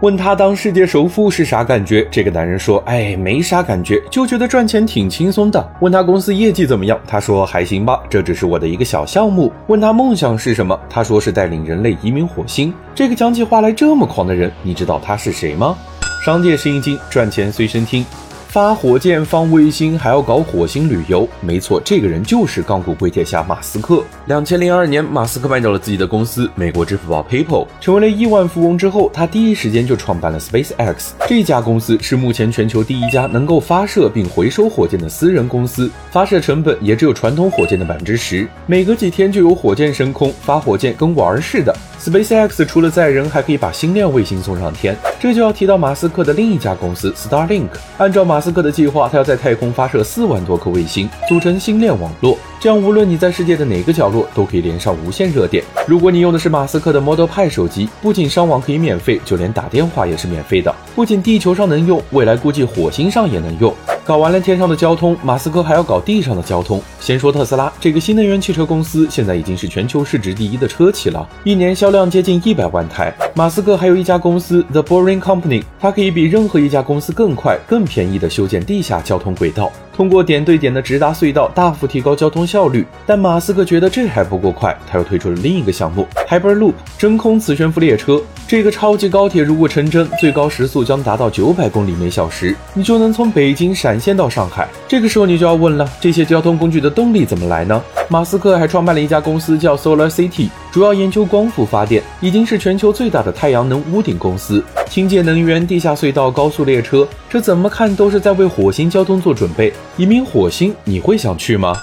问他当世界首富是啥感觉？这个男人说：“哎，没啥感觉，就觉得赚钱挺轻松的。”问他公司业绩怎么样？他说：“还行吧，这只是我的一个小项目。”问他梦想是什么？他说是带领人类移民火星。这个讲起话来这么狂的人，你知道他是谁吗？商界生意经，赚钱随身听。发火箭、放卫星，还要搞火星旅游。没错，这个人就是钢骨龟铁侠马斯克。两千零二年，马斯克卖掉了自己的公司——美国支付宝 PayPal，成为了亿万富翁之后，他第一时间就创办了 SpaceX。这家公司是目前全球第一家能够发射并回收火箭的私人公司，发射成本也只有传统火箭的百分之十。每隔几天就有火箭升空，发火箭跟玩儿似的。SpaceX 除了载人，还可以把星链卫星送上天。这就要提到马斯克的另一家公司 Starlink。按照马马斯克的计划，他要在太空发射四万多颗卫星，组成星链网络。这样，无论你在世界的哪个角落，都可以连上无线热点。如果你用的是马斯克的 Model 派手机，不仅上网可以免费，就连打电话也是免费的。不仅地球上能用，未来估计火星上也能用。搞完了天上的交通，马斯克还要搞地上的交通。先说特斯拉这个新能源汽车公司，现在已经是全球市值第一的车企了，一年销量接近一百万台。马斯克还有一家公司 The Boring Company，它可以比任何一家公司更快、更便宜的修建地下交通轨道。通过点对点的直达隧道，大幅提高交通效率。但马斯克觉得这还不够快，他又推出了另一个项目 Hyperloop 真空磁悬浮列车。这个超级高铁如果成真，最高时速将达到九百公里每小时，你就能从北京闪先到上海。这个时候你就要问了，这些交通工具的动力怎么来呢？马斯克还创办了一家公司叫 Solar City，主要研究光伏发电，已经是全球最大的太阳能屋顶公司。清洁能源、地下隧道、高速列车，这怎么看都是在为火星交通做准备。移民火星，你会想去吗？